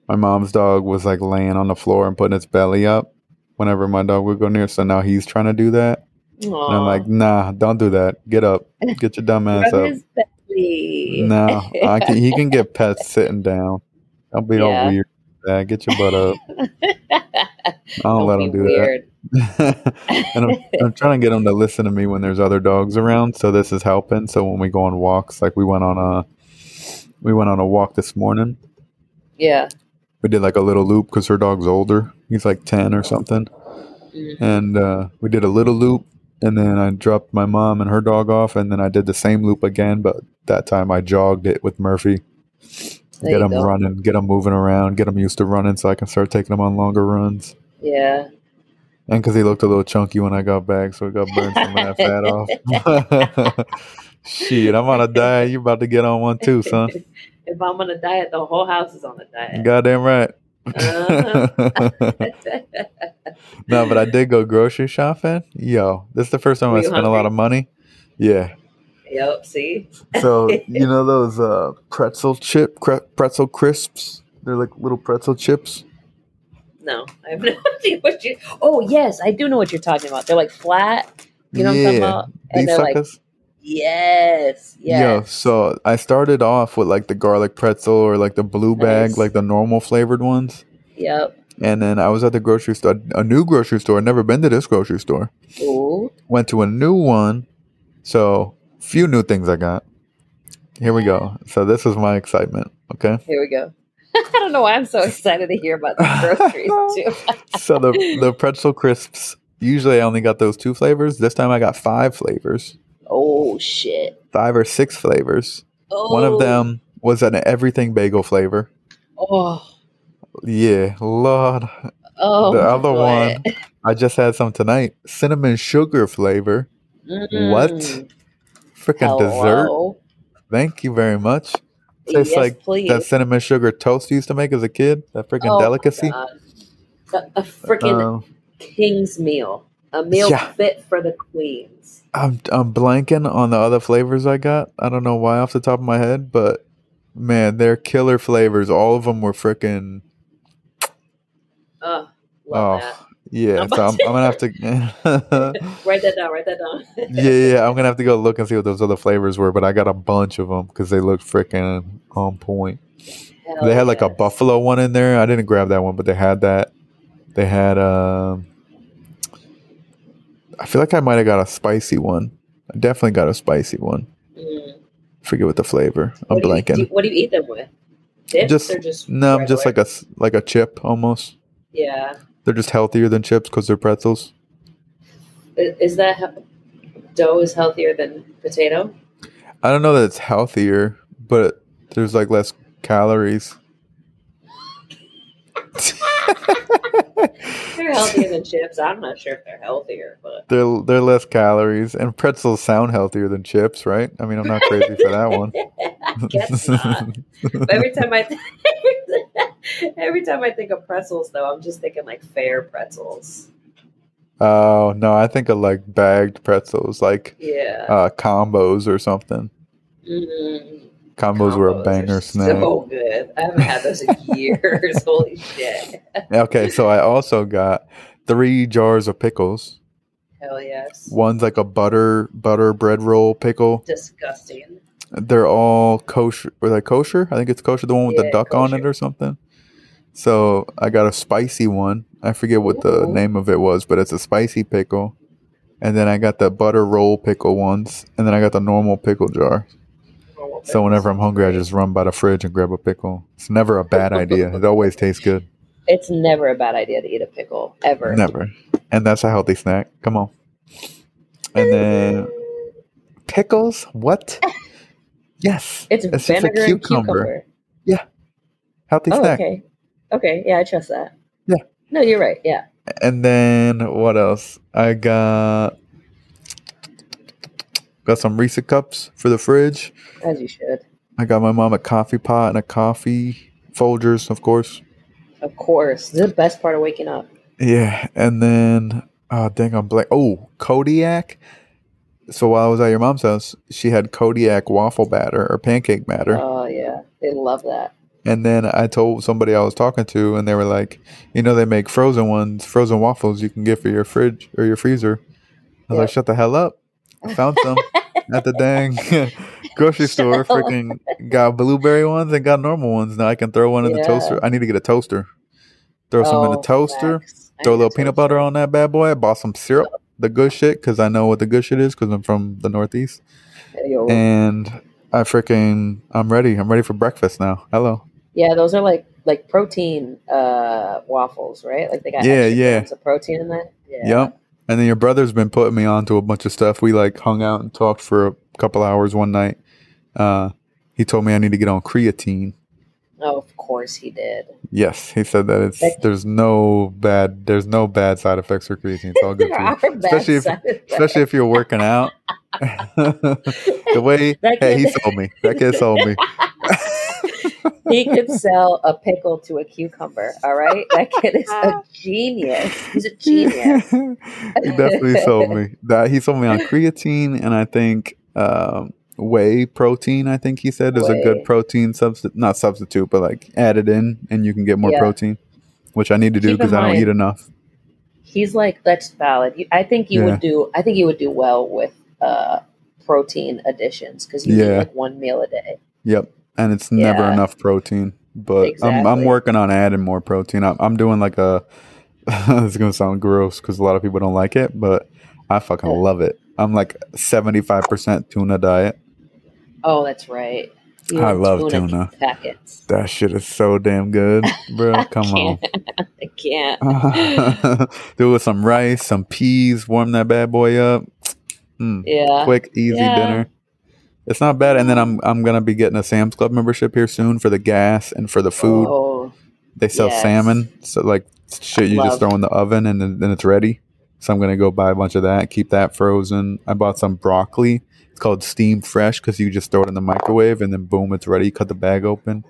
my mom's dog was like laying on the floor and putting its belly up whenever my dog would go near. So now he's trying to do that. And I'm like, nah, don't do that. Get up. Get your dumb ass up. No. I can, he can get pets sitting down. Don't be all Yeah. weird. Yeah, get your butt up. I don't, let him do weird. that. and I'm, I'm trying to get him to listen to me when there's other dogs around. So this is helping. So when we go on walks, like we went on a we went on a walk this morning. Yeah. we did like a little loop because her dog's older. He's like 10 or something. Mhm. And uh, we did a little loop. And then I dropped my mom and her dog off. And then I did the same loop again. But that time I jogged it with Murphy. There get him go. running, get him moving around, get him used to running so I can start taking him on longer runs. Yeah. And because he looked a little chunky when I got back. So I got burned some of that fat off. Shit, I'm on a diet. You about to get on one too, son. if I'm on a diet, the whole house is on a diet. Goddamn right. Uh-huh. no, but I did go grocery shopping. Yo, this is the first time Were I spent a lot of money. Yeah. yep. See. So you know those uh, pretzel chip cre- pretzel crisps? They're like little pretzel chips. No, I have no idea what you. Oh yes, I do know what you're talking about. They're like flat. You know what I'm talking about? And These they're like suckers. yes, yes. so I started off with like the garlic pretzel or like the blue bag, Nice. like the normal flavored ones. Yep. And then I was at the grocery store, a new grocery store. Never been to this grocery store. Ooh. Went to a new one. So few new things I got. Here we go. So this is my excitement. Okay. Here we go. I don't know why I'm so excited to hear about the groceries too. so the the pretzel crisps. Usually I only got those two flavors. This time I got five flavors, oh shit. five or six flavors. Oh. One of them was an everything bagel flavor. Oh. Yeah, Lord. Oh. the other one I just had some tonight. Cinnamon sugar flavor. What? Mm. Freaking dessert. Thank you very much. Tastes yes, like please. that cinnamon sugar toast you used to make as a kid. That freaking Oh, delicacy. A, a freaking Um, king's meal. A meal Yeah. fit for the queens. I'm I'm blanking on the other flavors I got. I don't know why off the top of my head, but man, they're killer flavors. All of them were freaking. Oh, Oh that. Yeah, I'm so I'm, I'm gonna have to. write that down. Write that down. yeah, yeah, I'm gonna have to go look and see what those other flavors were. But I got a bunch of them because they look freaking on point. Hell they had like a buffalo one in there. I didn't grab that one, but they had that. They had uh, I feel like I might have got a spicy one. I definitely got a spicy one. Mm. Forget what the flavor. I'm What do you- blanking. do- what do you eat them with? Dips Just- or just no, I'm just like regular? a like a chip almost. yeah. They're just healthier than chips because they're pretzels. Is that dough is healthier than potato? I don't know that it's healthier, but there's like less calories. They're healthier than chips. I'm not sure if they're healthier, but They're they're less calories, and pretzels sound healthier than chips, right? I mean, I'm not crazy for that one. I guess not. Every time I every time I think of pretzels, though, I'm just thinking like fair pretzels. Oh no, I think of like bagged pretzels, like Yeah. uh, combos or something. Mm, Combos, were a banger snack. So good. I haven't had those in years. Holy shit. Okay, so I also got three jars of pickles. Hell yes. One's like a butter butter bread roll pickle. Disgusting. They're all kosher. Were they kosher? I think it's kosher. The one with the Yeah, duck on it or something. So I got a spicy one. I forget what the Ooh. name of it was, but it's a spicy pickle. And then I got the butter roll pickle ones, and then I got the normal pickle jar. So whenever I'm hungry, I just run by the fridge and grab a pickle. It's never a bad idea. It always tastes good. It's never a bad idea to eat a pickle ever. Never. And that's a healthy snack. Come on. And then pickles? What? Yes. It's, just vinegar and cucumber. Healthy Oh, snack. okay. Okay, yeah, I trust that. Yeah. No, you're right. Yeah. And then what else? I got got some Reese cups for the fridge. As you should. I got my mom a coffee pot and a coffee Folgers, of course. Of course. This is the best part of waking up. Yeah, and then oh dang, I'm blank. Oh, Kodiak. So while I was at your mom's house, she had Kodiak waffle batter or pancake batter. Oh, yeah. They love that. And then I told somebody I was talking to, and they were like, "You know, they make frozen ones, frozen waffles you can get for your fridge or your freezer." I was Yeah. like, "Shut the hell up!" I found some at the dang grocery store. Freaking got blueberry ones and got normal ones. Now I can throw one in the toaster. I need to get a toaster. Throw some in the Oh, toaster. facts. Throw a little peanut butter on that bad boy. I bought some syrup, the good shit, because I know what the good shit is, because I'm from the Northeast. Yo. And I freaking, I'm ready. I'm ready for breakfast now. Hello. Yeah, those are like like protein uh waffles, right? Like they got Yeah, yeah. grams of protein in that. Yeah. Yep. And then your brother's been putting me on to a bunch of stuff. We like hung out and talked for a couple hours one night. Uh, he told me I need to get on creatine. Oh, of course he did. Yes, he said that it's Like- there's no bad there's no bad side effects for creatine. It's all good for you. Especially if- Especially if you're working out. the way That hey, he sold me. That kid sold me. he could sell a pickle to a cucumber. All right, that kid is a genius. He's a genius. he definitely sold me. That he sold me on creatine and I think um, whey protein. I think he said is a good protein substitute, not substitute, but like added in, and you can get more Yeah. protein, which I need to do because I don't eat enough. He's like that's valid. I think you Yeah. would do. I think you would do well with uh protein additions because you Yeah. eat like one meal a day. Yep, and it's never Yeah. enough protein. But I'm I'm working on adding more protein. I'm, I'm doing like a. it's gonna sound gross because a lot of people don't like it, but I fucking love it. I'm like 75% tuna diet. Oh, that's right. You I love tuna. packets. That shit is so damn good, bro. Come on. I can't. Do it with some rice, some peas, warm that bad boy up. Mm, Yeah. quick, easy Yeah. dinner. It's not bad. And then I'm I'm gonna be getting a Sam's Club membership here soon for the gas and for the food. Oh, they sell yes. salmon, so like shit you just throw in the oven and then, it's ready. So I'm gonna go buy a bunch of that, keep that frozen. I bought some broccoli. It's called Steam Fresh because you just throw it in the microwave and then boom, it's ready. Cut the bag open.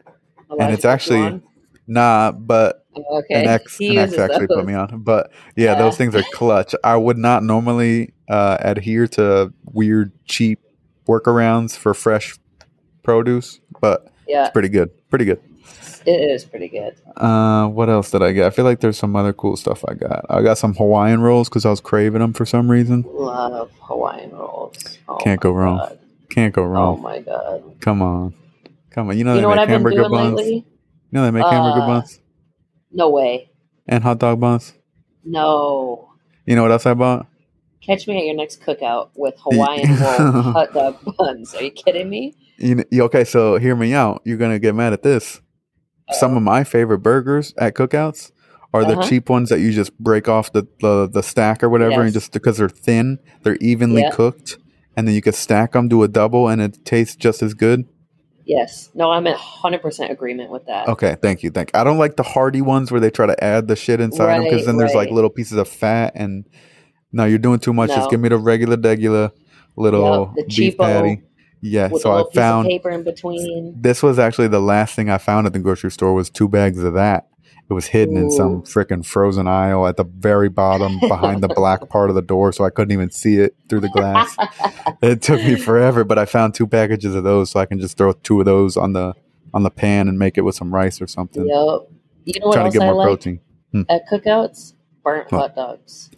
Elijah it's actually- on? Nah, but Oh, okay. an ex, an ex actually put me on. But yeah, Yeah. those things are clutch. I would not normally uh, adhere to weird, cheap workarounds for fresh produce, but Yeah, it's pretty good. Pretty good. it is pretty good. Uh, what else did I get? I feel like there's some other cool stuff I got. I got some Hawaiian rolls because I was craving them for some reason. Love Hawaiian rolls. Oh Can't go wrong. God. Can't go wrong. Oh my god. Come on, come on. You know You they know make hamburger buns. lately? You know they make hamburger Uh, buns No way. and hot dog buns. No. You know what else I bought? Catch me at your next cookout with Hawaiian roll hot dog buns. Are you kidding me? You, you- okay, so hear me out. You're gonna get mad at this. Some of my favorite burgers at cookouts are the Uh-huh. cheap ones that you just break off the the, the stack or whatever, and just because they're thin, they're evenly Yeah. cooked, and then you can stack them, do a double, and it tastes just as good. Yes. No, I'm in 100% agreement with that. Okay, thank you, thank. I don't like the hearty ones where they try to add the shit inside them because Right, then there's like little pieces of fat, and no, you're doing too much. Just give me the regular, regular little Yep, beef patty. Yeah, so I little piece of found paper in between. this was actually the last thing I found at the grocery store was two bags of that. It was hidden in some Ooh. freaking frozen aisle at the very bottom behind the black part of the door, so I couldn't even see it through the glass. it took me forever, but I found two packages of those, so I can just throw two of those on the on the pan and make it with some rice or something. Yep. You know what Trying else to get I more like protein. Hmm. at cookouts? Burnt What? hot dogs.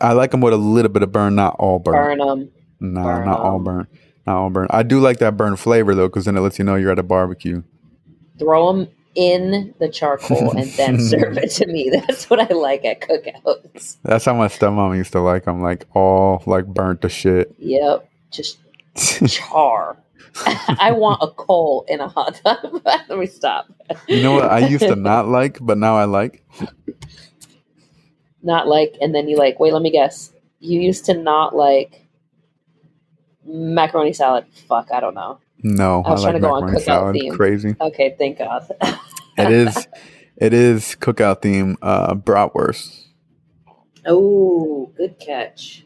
I like them with a little bit of burn, not all burn. Burn them. No, burn not all burn. Not all burn. I do like that burn flavor though, because then it lets you know you're at a barbecue. Throw them in the charcoal and then serve it to me. That's what I like at cookouts. That's how my stepmom used to like them, like all like burnt to shit. Yep. Just char. I want a coal in a hot tub. Let me stop. You know what I used to not like, but now I like? Not like, and then you like, wait, let me guess. You used to not like macaroni salad. Fuck, I don't know. No, I was I trying like to go on cookout salad. theme. Crazy. Okay, thank God. It is it is cookout theme uh bratwurst. oh, good catch.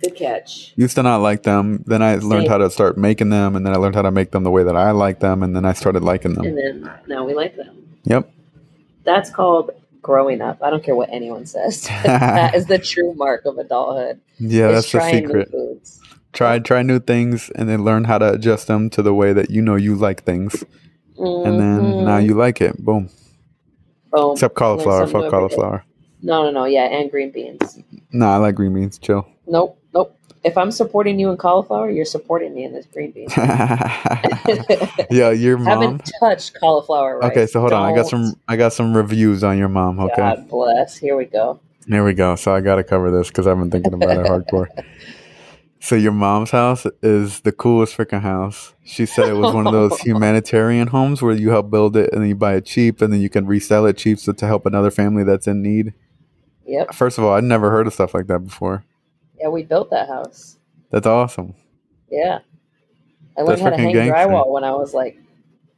Good catch. Used to not like them. Then I learned Same. how to start making them and then I learned how to make them the way that I like them and then I started liking them. And then now we like them. Yep. That's called growing up. I don't care what anyone says. that is the true mark of adulthood. Yeah, that's the secret. Try try new things and then learn how to adjust them to the way that you know you like things. And then now Mhm. you like it. Boom. Boom. Except cauliflower. Fuck cauliflower. No, no, no. Yeah, and green beans. Nah, I like green beans. Chill. Nope. If I'm supporting you in cauliflower, you're supporting me in this green bean. yeah, your mom. Haven't touched cauliflower rice. Okay, so hold on. I got some. I got some reviews on your mom. Okay, God bless. Here we go. here we go. So I got to cover this because I've been thinking about it hardcore. So your mom's house is the coolest freaking house. She said it was one of those humanitarian homes where you help build it and then you buy it cheap and then you can resell it cheap so to help another family that's in need. Yep. First of all, I'd never heard of stuff like that before. Yeah, we built that house. That's awesome. Yeah. I That's learned how to hang gangster. drywall when I was like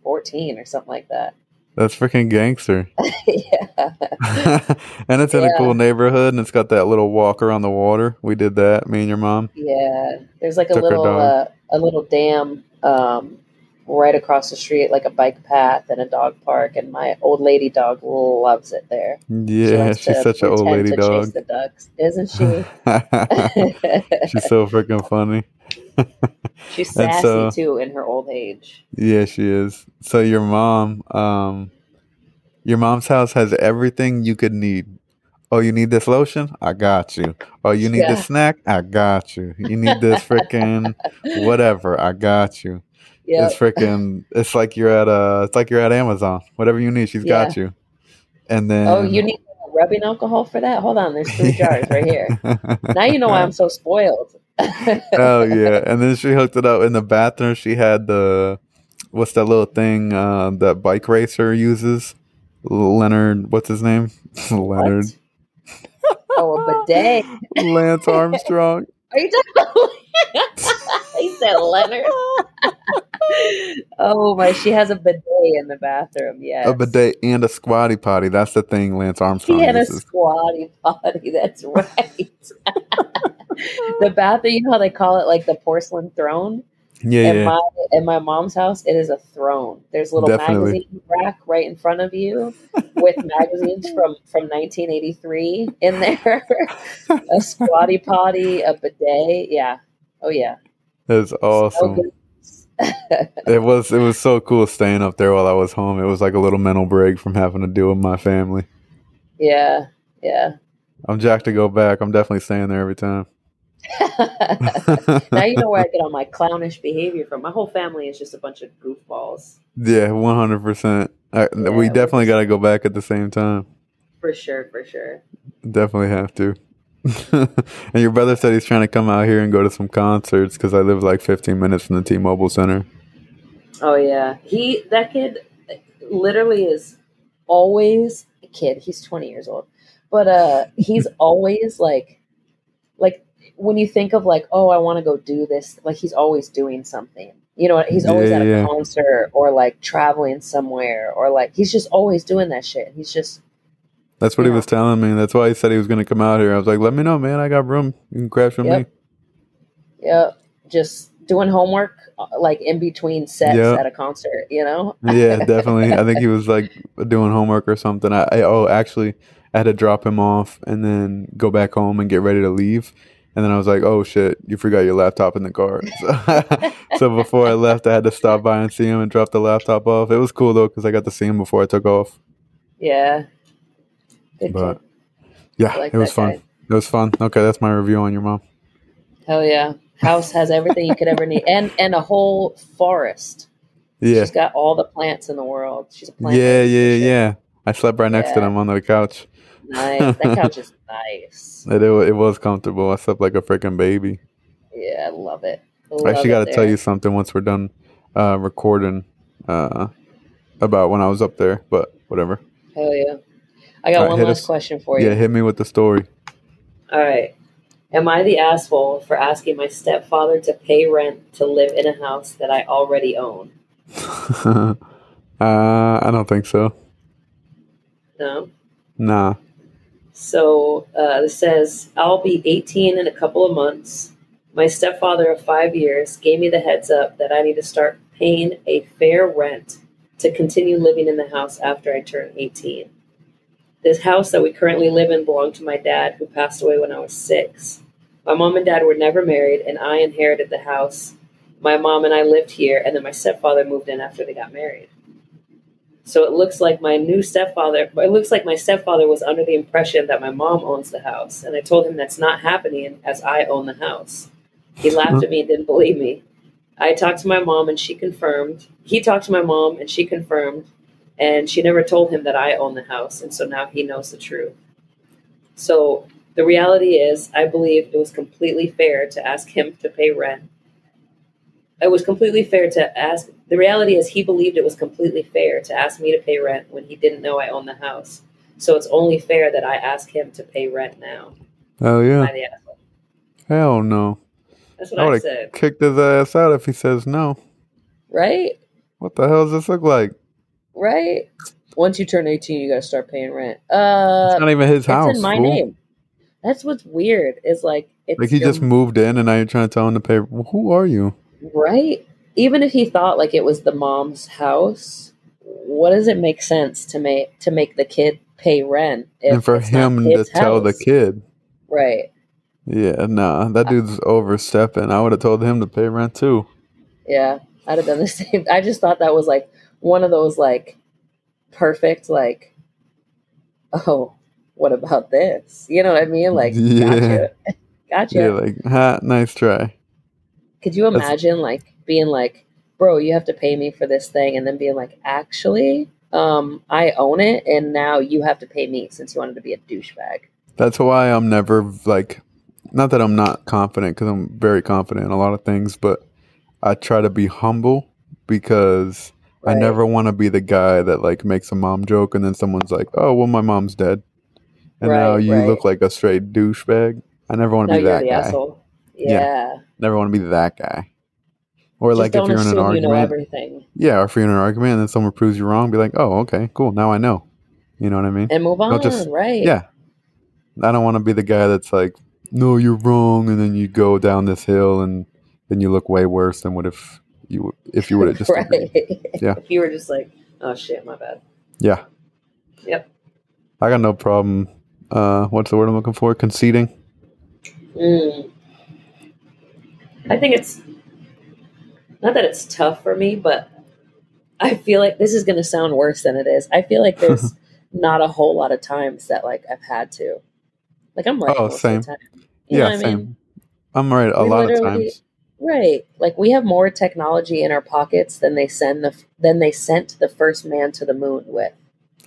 14 or something like that. That's freaking gangster. yeah. and it's in a cool neighborhood and it's got that little walker on the water. We did that, me and your mom. Yeah. There's like a Took our little uh, a little dam um, right across the street, like a bike path and a dog park, and my old lady dog loves it there. Yeah, likes she's such an old lady dog. The ducks, isn't she? she's so freaking funny. She's sassy so- too in her old age. Yeah, she is. So your mom, um, your mom's house has everything you could need. Oh, you need this lotion? I got you. Oh, you need Yeah. this snack? I got you. You need this freaking whatever? I got you. Yeah. It's freaking. It's like you're at uh It's like you're at Amazon. Whatever you need, she's got you. And then Oh, you need rubbing alcohol for that? Hold on, there's three jars right here. Now you know why I'm so spoiled. Oh yeah, and then she hooked it up in the bathroom. She had the what's that little thing uh, that bike racer uses? Leonard, what's his name? Leonard Oh, a bidet. Lance Armstrong. Are you talking about? he said Leonard. oh my! She has a bidet in the bathroom. Yes, A bidet and a squatty potty. That's the thing Lance Armstrong He had a squatty potty. That's right. the bathroom. You know how they call it, like the porcelain throne. Yeah, in yeah. my in my mom's house, it is a throne. There's a little Definitely. magazine rack right in front of you with magazines from from 1983 in there. a squatty potty, a bidet. Yeah. Oh yeah. So awesome. good. It was it was so cool staying up there while I was home. It was like a little mental break from having to deal with my family. yeah. Yeah. I'm jacked to go back. I'm definitely staying there every time. now you know where I get all my clownish behavior from. My whole family is just a bunch of goofballs. Yeah, one hundred percent. We definitely got to go back at the same time. For sure, for sure. Definitely have to. and your brother said he's trying to come out here and go to some concerts because I live like 15 minutes from the T-Mobile Center. Oh yeah, he that kid literally is always a kid. He's 20 years old, but uh, he's always like, like when you think of like, oh, I want to go do this, like he's always doing something. You know, he's always Yeah, at a yeah. concert or like traveling somewhere or like he's just always doing that shit. He's just That's what he was telling me. That's why he said he was going to come out here. I was like, let me know, man. I got room. You can crash with Yep. yeah, just doing homework uh, like in between sets Yeah. at a concert. You know. Yeah, definitely. I think he was like doing homework or something. I, I oh, actually, I had to drop him off and then go back home and get ready to leave. And then I was like, oh shit, you forgot your laptop in the car. So, so before I left, I had to stop by and see him and drop the laptop off. It was cool though because I got to see him before I took off. yeah. Good But yeah, like it was fun. guy. It was fun. Okay, that's my review on your mom. Hell yeah. House has everything you could ever need, and and a whole forest. Yeah, She's got all the plants in the world. She's a plant. yeah, yeah, shit. yeah. I slept right next to them on the couch. Nice. That couch is nice. It, it, it was comfortable. I slept like a freaking baby. Yeah, I love it. I actually got to tell you something once we're done uh, recording uh, about when I was up there, but whatever. Hell yeah. I got right, one last us. question for you. Yeah, hit me with the story. All right. Am I the asshole for asking my stepfather to pay rent to live in a house that I already own? uh, I don't think so. No. Nah. So uh, this says, I'll be 18 in a couple of months. My stepfather of five years gave me the heads up that I need to start paying a fair rent to continue living in the house after I turn 18. This house that we currently live in belonged to my dad, who passed away when I was six. My mom and dad were never married, and I inherited the house. My mom and I lived here, and then my stepfather moved in after they got married. So it looks like my new stepfather, it looks like my stepfather was under the impression that my mom owns the house. And I told him that's not happening as I own the house. He laughed at me and didn't believe me. I talked to my mom and she confirmed. He talked to my mom and she confirmed. And she never told him that I own the house. And so now he knows the truth. So the reality is, I believe it was completely fair to ask him to pay rent. It was completely fair to ask. The reality is, he believed it was completely fair to ask me to pay rent when he didn't know I owned the house. So it's only fair that I ask him to pay rent now. Am yeah. I the asshole? Hell no. That's what I I, said, kicked his ass out if he says no. right? What the hell does this look like? Right. Once you turn eighteen, you got to start paying rent. Uh, It's not even his house. it's in my fool. name. That's what's weird. Is like it's Like he your- just moved in and now you're trying to tell him to pay. Well, who are you? right. Even if he thought like it was the mom's house, what does it make sense to make to make the kid pay rent? If and for him to his tell the kid. right? Yeah, nah, that dude's overstepping. I would have told him to pay rent too. Yeah, I'd have done the same. I just thought that was like one of those like perfect like, oh, what about this? You know what I mean? Like, Yeah. gotcha, gotcha. Yeah, like, ha, nice try. Could you That's- imagine like being like, bro, you have to pay me for this thing, and then being like, actually, um, I own it, and now you have to pay me since you wanted to be a douchebag. That's why I'm never like, not that I'm not confident because I'm very confident in a lot of things, but I try to be humble because I never want to be the guy that like makes a mom joke and then someone's like, "Oh, well, my mom's dead," and now you right. look like a straight douchebag. I never want to be you're that guy. asshole. Yeah. Yeah. Never want to be that guy. Or Just like if you're in an assume you know argument, yeah, or if you're in an argument and then someone proves you wrong, be like, "Oh, okay, cool, now I know." You know what I mean? and move on. Just- right? Yeah. I don't want to be the guy that's like, no, you're wrong, and then you go down this hill and then you look way worse than what if you would- if you would have just right. Yeah. if you were just like, oh shit, my bad. Yeah. Yep. I got no problem. Uh, what's the word I'm looking for? Conceding. Mm. I think it's not that it's tough for me, but I feel like this is going to sound worse than it is. I feel like there's not a whole lot of times that like I've had to. Like I'm right. Oh, same. Yeah, I same. mean? I'm right a We lot of times. Right. Like we have more technology in our pockets than they send the than they sent the first man to the moon with.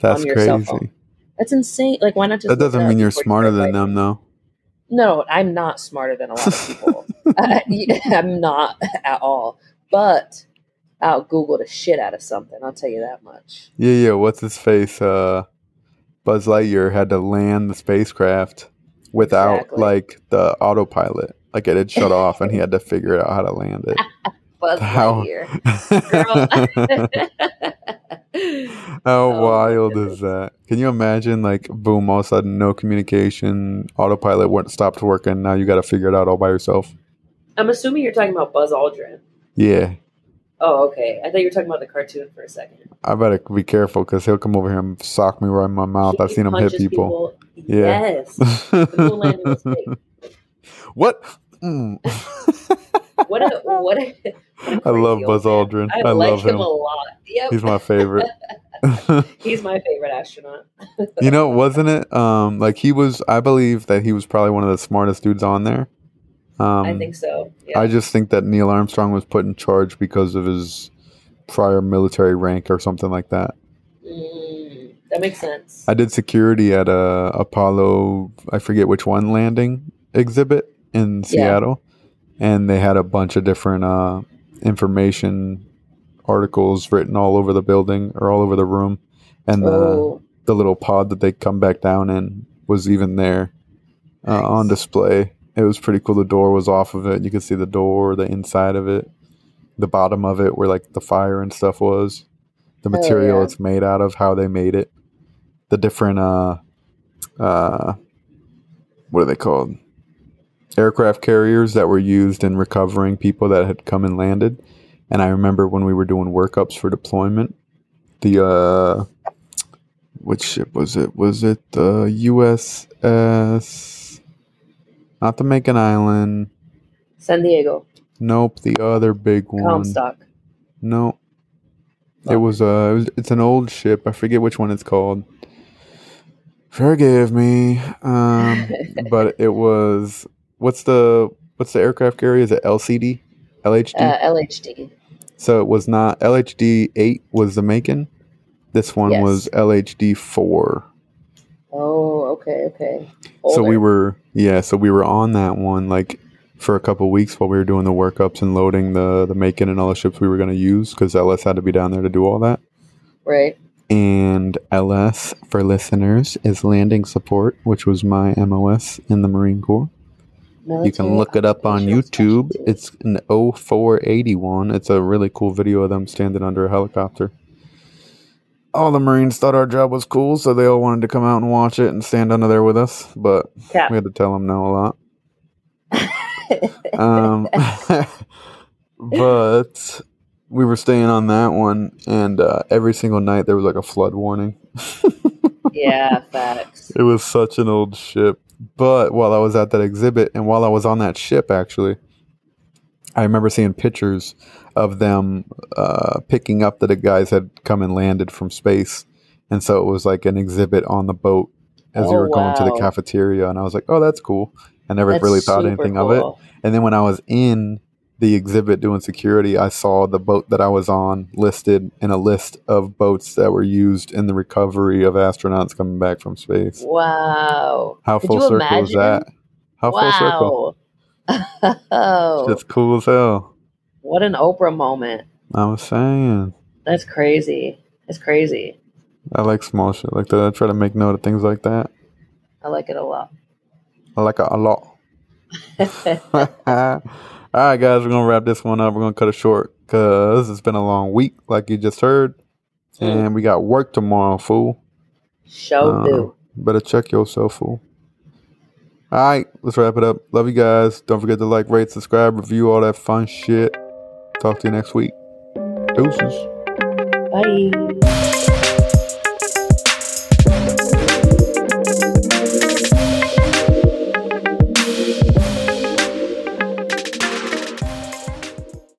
That's on your cell crazy. phone. That's insane. Like, why not just? That doesn't mean you're smarter than them, though. No, I'm not smarter than a lot of people. I, I'm not at all. But I'll Google the shit out of something. I'll tell you that much. Yeah, yeah. What's his face? Uh, Buzz Lightyear had to land the spacecraft without Exactly. like the autopilot. Like it had shut off, and he had to figure out how to land it. Buzz How-. How Oh, wild is that? Can you imagine, like, boom, all of a sudden, no communication, autopilot went, stopped working. Now you got to figure it out all by yourself. I'm assuming you're talking about Buzz Aldrin. Yeah, Oh, okay. I thought you were talking about the cartoon for a second. I better be careful because he'll come over here and sock me right in my mouth. I've seen him hit punches people. Yeah. Yes. The moon landing was fake. what? Mm. What a what a, what a I love Buzz. Aldrin. I, I like love him him. a lot. Yep. He's my favorite. He's my favorite astronaut. you know, wasn't it? Um, like he was. I believe that he was probably one of the smartest dudes on there. Um, I think so. Yeah. I just think that Neil Armstrong was put in charge because of his prior military rank or something like that. Mm, that makes sense. I did security at a Apollo, I forget which one landing exhibit in Seattle, and they had a bunch of different uh, information articles written all over the building or all over the room, and the oh, the little pod that they come back down in was even there uh, on display. It was pretty cool. The door was off of it. You could see the door, the inside of it, the bottom of it, where like the fire and stuff was, the Oh, material yeah. it's made out of, how they made it, the different uh, uh, what are they called? Aircraft carriers that were used in recovering people that had come and landed. And I remember when we were doing workups for deployment, the uh, which ship was it? Was it the USS? Not the Makin Island. San Diego, Nope, the other big one. Comstock. No, it Oh. was uh, it was, it's an old ship. I forget which one it's called. Forgive me, um, but it was what's the what's the aircraft carrier? Is it LCD, LHD? Uh, LHD. so it was not LHD eight was the Makin. This one Yes. was LHD four. Oh, okay, okay. So we were yeah, so we were on that one like for a couple weeks while we were doing the workups and loading the the Makin and all the ships we were going to use because LS had to be down there to do all that. right. And LS for listeners is landing support, which was my MOS in the Marine Corps. You can look it up on YouTube. It's an 0481. It's a really cool video of them standing under a helicopter. All the Marines thought our job was cool, so they all wanted to come out and watch it and stand under there with us, but Cap. we had to tell them no a lot. Um, but we were staying on that one, and uh, every single night there was like a flood warning. yeah, facts. It was such an old ship. But while I was at that exhibit and while I was on that ship, actually, I remember seeing pictures of them uh, picking up that the guys had come and landed from space. And so it was like an exhibit on the boat as we Oh, were going to the cafeteria. And I was like, oh, that's cool. I never That's really thought anything of it. And then when I was in the exhibit doing security, I saw the boat that I was on listed in a list of boats that were used in the recovery of astronauts coming back from space. Wow. How Could full circle is that? imagine? How full circle? wow. Oh, It's cool as hell. what an Oprah moment. I was saying. That's crazy. That's crazy. I like small shit like that. I try to make note of things like that. I like it a lot. I like it a lot. All right, guys, we're gonna wrap this one up. We're gonna cut it short because it's been a long week, like you just heard, and we got work tomorrow, fool. Show Uh, do. Better check yourself, fool. All right, let's wrap it up. Love you guys. Don't forget to like, rate, subscribe, review, all that fun shit. Talk to you next week. Deuces. Bye.